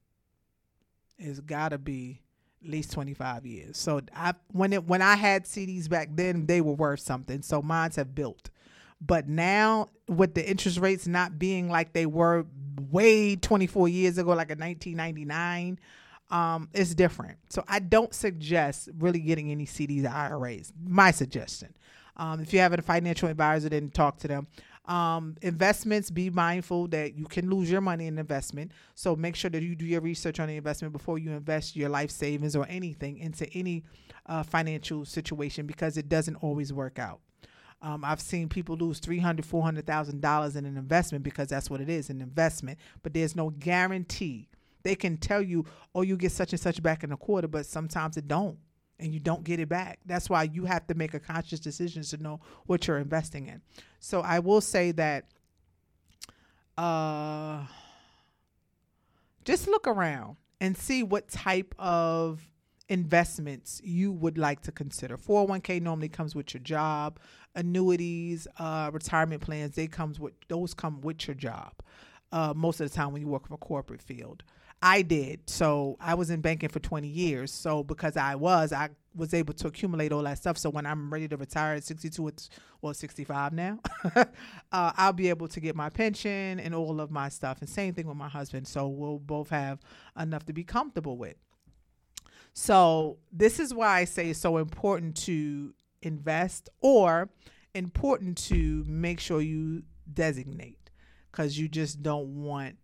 It's gotta be at least twenty five years. So I when it when I had CDs back then, they were worth something. So mines have built. But now with the interest rates not being like they were way 24 years ago, like in 1999, um, it's different. So I don't suggest really getting any CDs or IRAs. My suggestion. Um, if you have a financial advisor, then talk to them. Um, investments, be mindful that you can lose your money in investment. So make sure that you do your research on the investment before you invest your life savings or anything into any uh, financial situation because it doesn't always work out. Um, I've seen people lose three hundred, four hundred thousand dollars in an investment because that's what it is, an investment. But there's no guarantee they can tell you, oh, you get such and such back in a quarter, but sometimes it don't. And you don't get it back. That's why you have to make a conscious decision to know what you're investing in. So I will say that uh, just look around and see what type of investments you would like to consider. 401k normally comes with your job. Annuities, uh, retirement plans, they comes with those come with your job. Uh, most of the time when you work in a corporate field. I did. So I was in banking for 20 years. So because I was, I was able to accumulate all that stuff. So when I'm ready to retire at 62, it's well 65 now, uh, I'll be able to get my pension and all of my stuff. And same thing with my husband. So we'll both have enough to be comfortable with. So this is why I say it's so important to invest or important to make sure you designate because you just don't want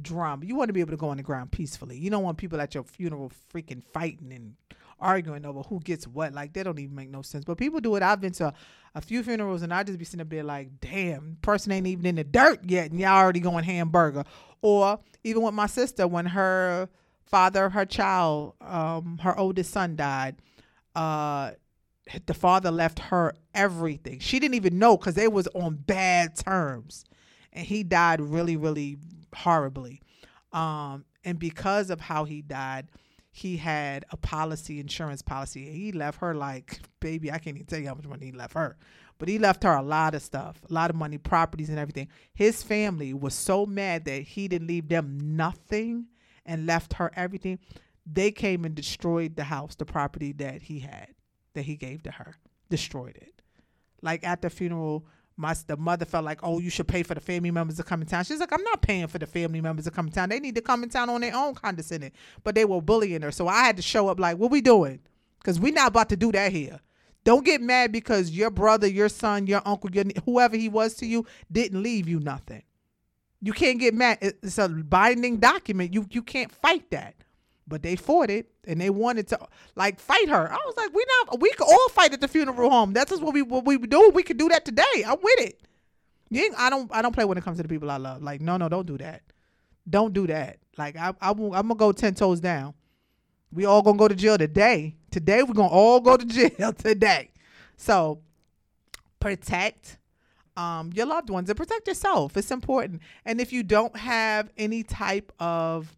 drama. You want to be able to go on the ground peacefully. You don't want people at your funeral freaking fighting and arguing over who gets what. Like that don't even make no sense. But people do it. I've been to a few funerals and I just be sitting up there like, damn, person ain't even in the dirt yet, and y'all already going hamburger. Or even with my sister when her father, her child, um, her oldest son died. Uh, the father left her everything. She didn't even know because they was on bad terms, and he died really, really horribly. Um, and because of how he died, he had a policy, insurance policy. He left her like, baby, I can't even tell you how much money he left her. But he left her a lot of stuff, a lot of money, properties, and everything. His family was so mad that he didn't leave them nothing and left her everything. They came and destroyed the house, the property that he had, that he gave to her, destroyed it. Like at the funeral, my the mother felt like, oh, you should pay for the family members to come in town. She's like, I'm not paying for the family members to come in town. They need to come in town on their own, condescending. But they were bullying her, so I had to show up like, what we doing? Because we not about to do that here. Don't get mad because your brother, your son, your uncle, your whoever he was to you didn't leave you nothing. You can't get mad. It's a binding document. You you can't fight that but they fought it and they wanted to like fight her. I was like, we not we could all fight at the funeral home. That's just what we what we do. We could do that today. I'm with it. You I don't I don't play when it comes to the people I love. Like no no don't do that. Don't do that. Like I I I'm gonna go ten toes down. We all gonna go to jail today. Today we're gonna all go to jail today. So protect um, your loved ones and protect yourself. It's important. And if you don't have any type of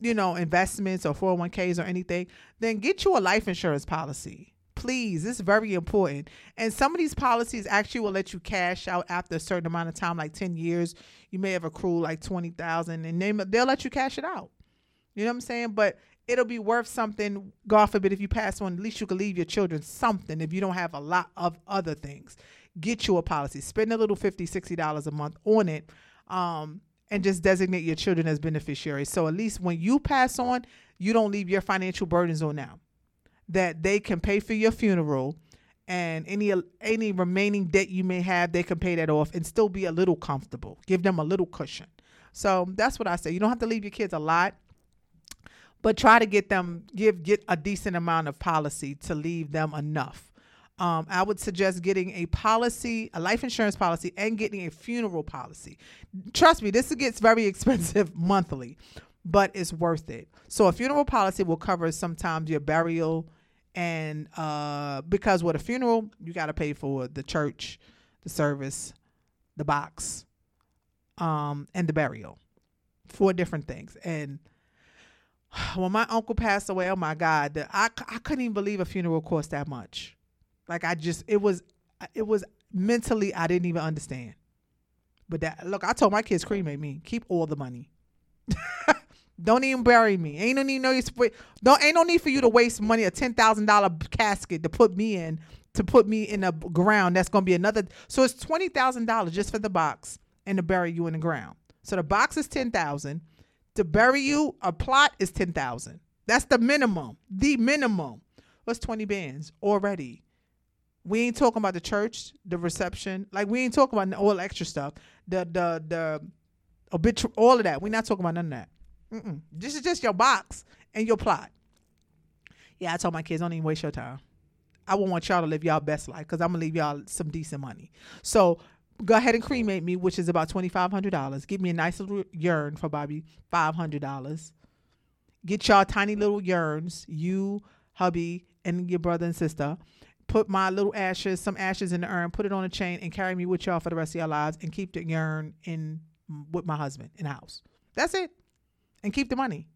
you know, investments or 401ks or anything, then get you a life insurance policy. please. It's very important. And some of these policies actually will let you cash out after a certain amount of time, like 10 years. You may have accrued like 20000 and they, they'll let you cash it out. You know what I'm saying? But it'll be worth something, God forbid, if you pass on, at least you can leave your children something if you don't have a lot of other things. Get you a policy. Spend a little 50 $60 a month on it. Um, and just designate your children as beneficiaries. So at least when you pass on, you don't leave your financial burdens on them. That they can pay for your funeral and any any remaining debt you may have, they can pay that off and still be a little comfortable. Give them a little cushion. So that's what I say. You don't have to leave your kids a lot, but try to get them give get a decent amount of policy to leave them enough. Um, I would suggest getting a policy, a life insurance policy, and getting a funeral policy. Trust me, this gets very expensive monthly, but it's worth it. So a funeral policy will cover sometimes your burial, and uh, because with a funeral, you got to pay for the church, the service, the box, um, and the burial, four different things. And when my uncle passed away, oh my God, I I couldn't even believe a funeral cost that much. Like I just it was it was mentally I didn't even understand. But that look, I told my kids cremate me. Keep all the money. don't even bury me. Ain't no need no don't ain't no need for you to waste money a ten thousand dollar casket to put me in to put me in a ground. That's gonna be another. So it's twenty thousand dollars just for the box and to bury you in the ground. So the box is ten thousand. To bury you, a plot is ten thousand. That's the minimum. The minimum. What's twenty bands already? We ain't talking about the church, the reception. Like we ain't talking about all extra stuff. The the the obituary, all of that. We're not talking about none of that. Mm-mm. This is just your box and your plot. Yeah, I told my kids, don't even waste your time. I won't want y'all to live y'all best life because I'm gonna leave y'all some decent money. So go ahead and cremate me, which is about twenty five hundred dollars. Give me a nice little urn for Bobby, five hundred dollars. Get y'all tiny little urns, you, hubby, and your brother and sister put my little ashes, some ashes in the urn, put it on a chain, and carry me with y'all for the rest of your lives, and keep the urn in with my husband in the house. That's it, and keep the money.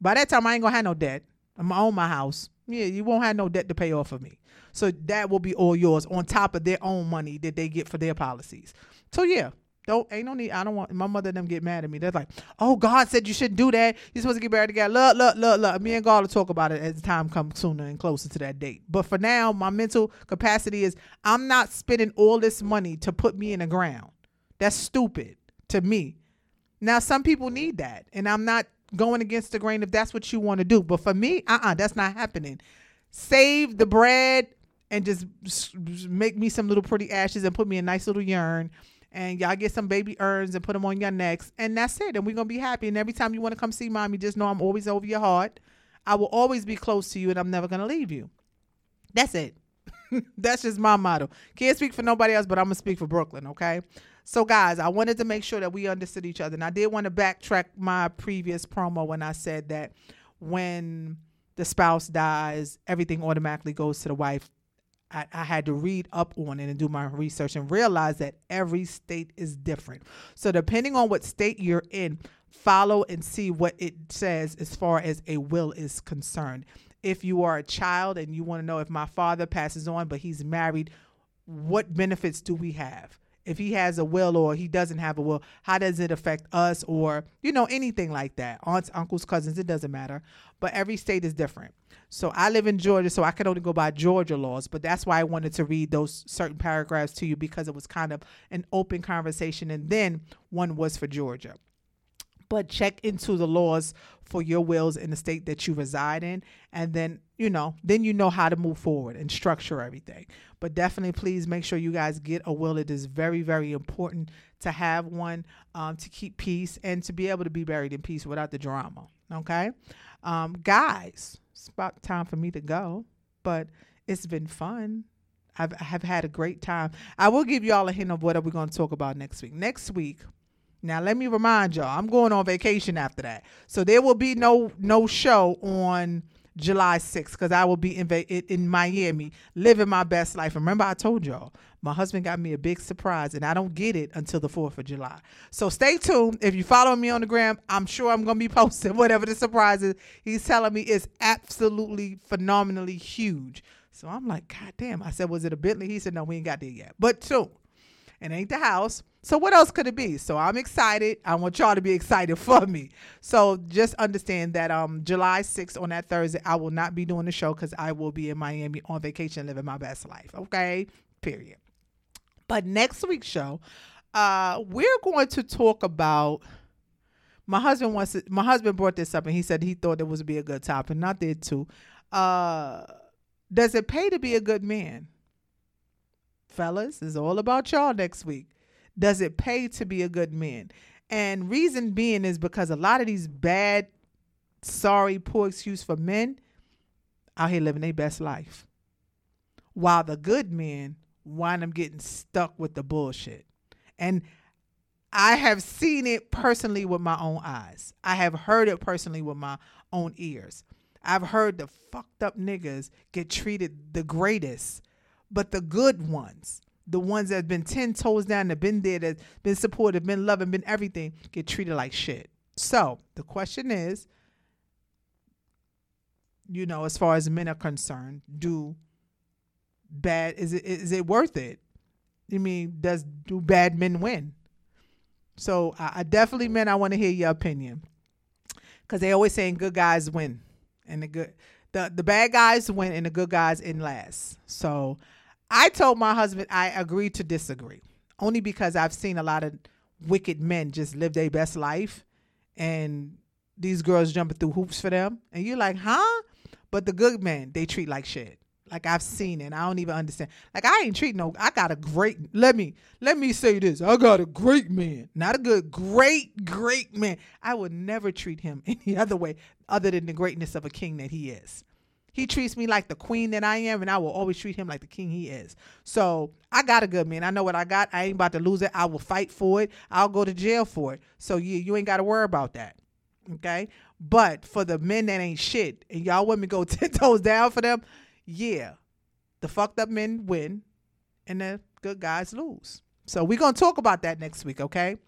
By that time, I ain't gonna have no debt. I'm gonna own my house. Yeah, you won't have no debt to pay off of me. So that will be all yours on top of their own money that they get for their policies. So yeah, don't ain't no need. I don't want my mother and them get mad at me. They're like, "Oh, God said you shouldn't do that. You're supposed to get married together." Look, look, look, look. Me and God will talk about it as time comes sooner and closer to that date. But for now, my mental capacity is I'm not spending all this money to put me in the ground. That's stupid to me. Now, some people need that, and I'm not going against the grain if that's what you want to do. But for me, uh, uh-uh, uh that's not happening. Save the bread and just make me some little pretty ashes and put me a nice little urn and y'all get some baby urns and put them on your necks, and that's it. And we're gonna be happy. And every time you want to come see mommy, just know I'm always over your heart. I will always be close to you, and I'm never gonna leave you. That's it. that's just my motto. Can't speak for nobody else, but I'm gonna speak for Brooklyn. Okay. So, guys, I wanted to make sure that we understood each other, and I did want to backtrack my previous promo when I said that when the spouse dies, everything automatically goes to the wife. I, I, had to read up on it and do my research and realize that every state is different. So, depending on what state you're in, follow and see what it says as far as a will is concerned. If you are a child and you want to know if my father passes on but he's married, what benefits do we have? If he has a will or he doesn't have a will how does it affect us or you know anything like that? Aunts uncles cousins it doesn't matter. But every state is different. So i live in georgia so i can only go by georgia laws but that's why i wanted to read those certain paragraphs to you because it was kind of an open conversation and then one was for georgia. But check into the laws for your wills in the state that you reside in and then you know then you know how to move forward and structure everything. But definitely please make sure you guys get a will. It is very very important to have one um, to keep peace and to be able to be buried in peace without the drama okay? Um, guys it's about time for me to go but it's been fun. I've, I've had a great time. I will give you all a hint of what we're going to talk about next week. Next week now let me remind y'all, I'm going on vacation after that. So there will be no no show on July 6th because I will be in, in Miami living my best life. Remember, I told y'all my husband got me a big surprise, and I don't get it until the 4th of July. So stay tuned. If you follow me on the gram, I'm sure I'm going to be posting whatever the surprise is. He's telling me it's absolutely phenomenally huge. So I'm like, God damn. I said, Was it a Bentley? He said, No, we ain't got there yet. But soon. It ain't the house. So what else could it be? So I'm excited. I want y'all to be excited for me. So just understand that um July 6th on that Thursday, I will not be doing the show because I will be in Miami on vacation living my best life. Okay. Period. But next week's show, uh, we're going to talk about my husband wants to, my husband brought this up and he said he thought it would be a good topic. Not there too. Uh does it pay to be a good man? Fellas, it's all about y'all next week. Does it pay to be a good man? And reason being is because a lot of these bad, sorry, poor excuse for men out here living their best life. While the good men wind up getting stuck with the bullshit. And I have seen it personally with my own eyes. I have heard it personally with my own ears. I've heard the fucked up niggas get treated the greatest, but the good ones, the ones that have been 10 toes down, that been there, that been supportive, been loving, been everything, get treated like shit. So the question is, you know, as far as men are concerned, do bad is it is it worth it? I mean, does do bad men win? So I, I definitely, men, I want to hear your opinion because they always saying good guys win, and the good the the bad guys win and the good guys in last. So I told my husband I agreed to disagree, only because I've seen a lot of wicked men just live their best life, and these girls jumping through hoops for them, and you're like, huh? But the good men they treat like shit. Like I've seen it. I don't even understand. Like I ain't treating no. I got a great. Let me let me say this. I got a great man, not a good, great, great man. I would never treat him any other way other than the greatness of a king that he is. He treats me like the queen that I am, and I will always treat him like the king he is. So I got a good man. I know what I got. I ain't about to lose it. I will fight for it. I'll go to jail for it. So you you ain't got to worry about that. Okay. But for the men that ain't shit, and y'all women go ten toes down for them, yeah, the fucked up men win and the good guys lose. So we're gonna talk about that next week, okay?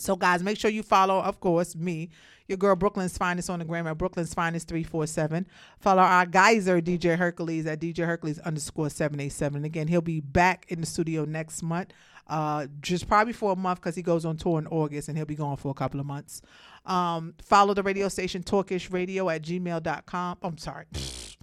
So guys, make sure you follow, of course, me, your girl Brooklyn's Finest on the gram at Brooklyn's Finest three four seven. Follow our geyser DJ Hercules at DJ Hercules underscore seven eight seven. Again, he'll be back in the studio next month. Uh, just probably for a month because he goes on tour in August and he'll be gone for a couple of months. Um, follow the radio station Talkishhh Radio at gmail.com. I'm sorry.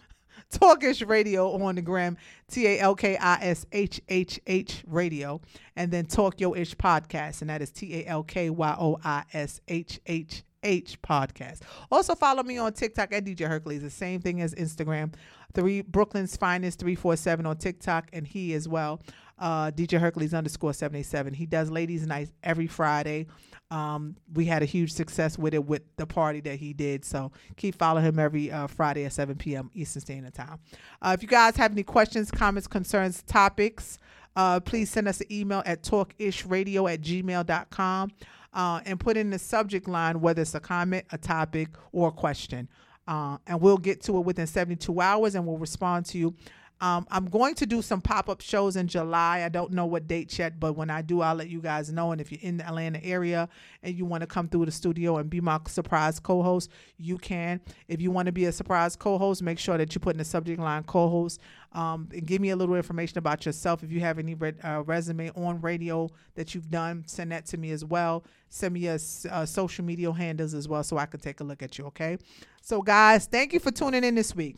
Talkishhh Radio on the gram, T A L K I S H H H Radio, and then Talk Yo ishhh Podcast, and that is T A L K Y O I S H H H Podcast. Also follow me on TikTok at DJ Hercules, the same thing as Instagram. Three Brooklyn's Finest three four seven on TikTok, and he as well. Uh, DJ Hercules underscore seven eight seven. He does ladies' nights every Friday. Um, we had a huge success with it with the party that he did. So keep following him every uh, Friday at 7 p.m. Eastern Standard Time. Uh, if you guys have any questions, comments, concerns, topics, uh, please send us an email at talkishradio at gmail.com uh, and put in the subject line whether it's a comment, a topic, or a question. Uh, and we'll get to it within 72 hours and we'll respond to you. Um, I'm going to do some pop up shows in July. I don't know what dates yet, but when I do, I'll let you guys know. And if you're in the Atlanta area and you want to come through the studio and be my surprise co host, you can. If you want to be a surprise co host, make sure that you put in the subject line co host um, and give me a little information about yourself. If you have any re- uh, resume on radio that you've done, send that to me as well. Send me your uh, social media handles as well so I can take a look at you, okay? So, guys, thank you for tuning in this week.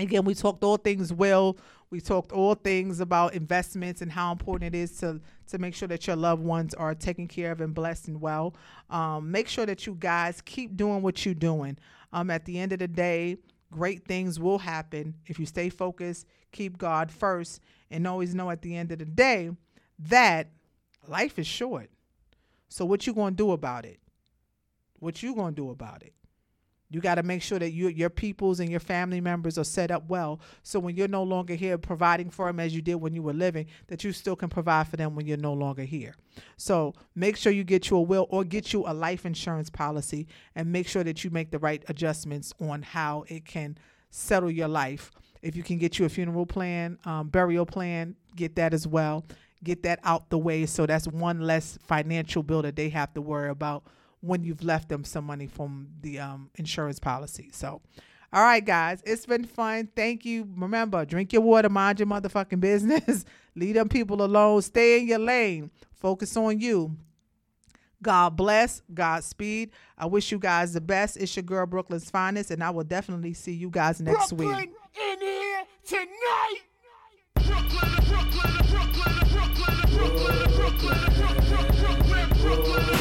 Again, we talked all things will. We talked all things about investments and how important it is to to make sure that your loved ones are taken care of and blessed and well. Um, make sure that you guys keep doing what you're doing. Um, at the end of the day, great things will happen if you stay focused, keep God first, and always know at the end of the day that life is short. So what you gonna do about it? What you gonna do about it? You got to make sure that you, your peoples and your family members are set up well. So when you're no longer here providing for them as you did when you were living, that you still can provide for them when you're no longer here. So make sure you get you a will or get you a life insurance policy and make sure that you make the right adjustments on how it can settle your life. If you can get you a funeral plan, um, burial plan, get that as well. Get that out the way so that's one less financial bill that they have to worry about when you've left them some money from the um, insurance policy. So, all right, guys, it's been fun. Thank you. Remember, drink your water, mind your motherfucking business, leave them people alone, stay in your lane, focus on you. God bless, Godspeed. I wish you guys the best. It's your girl, Brooklyn's finest, and I will definitely see you guys next Brooklyn week. in here tonight. Brooklyn, Brooklyn, Brooklyn, Brooklyn, Brooklyn, Brooklyn, Brooklyn, Brooklyn, Brooklyn,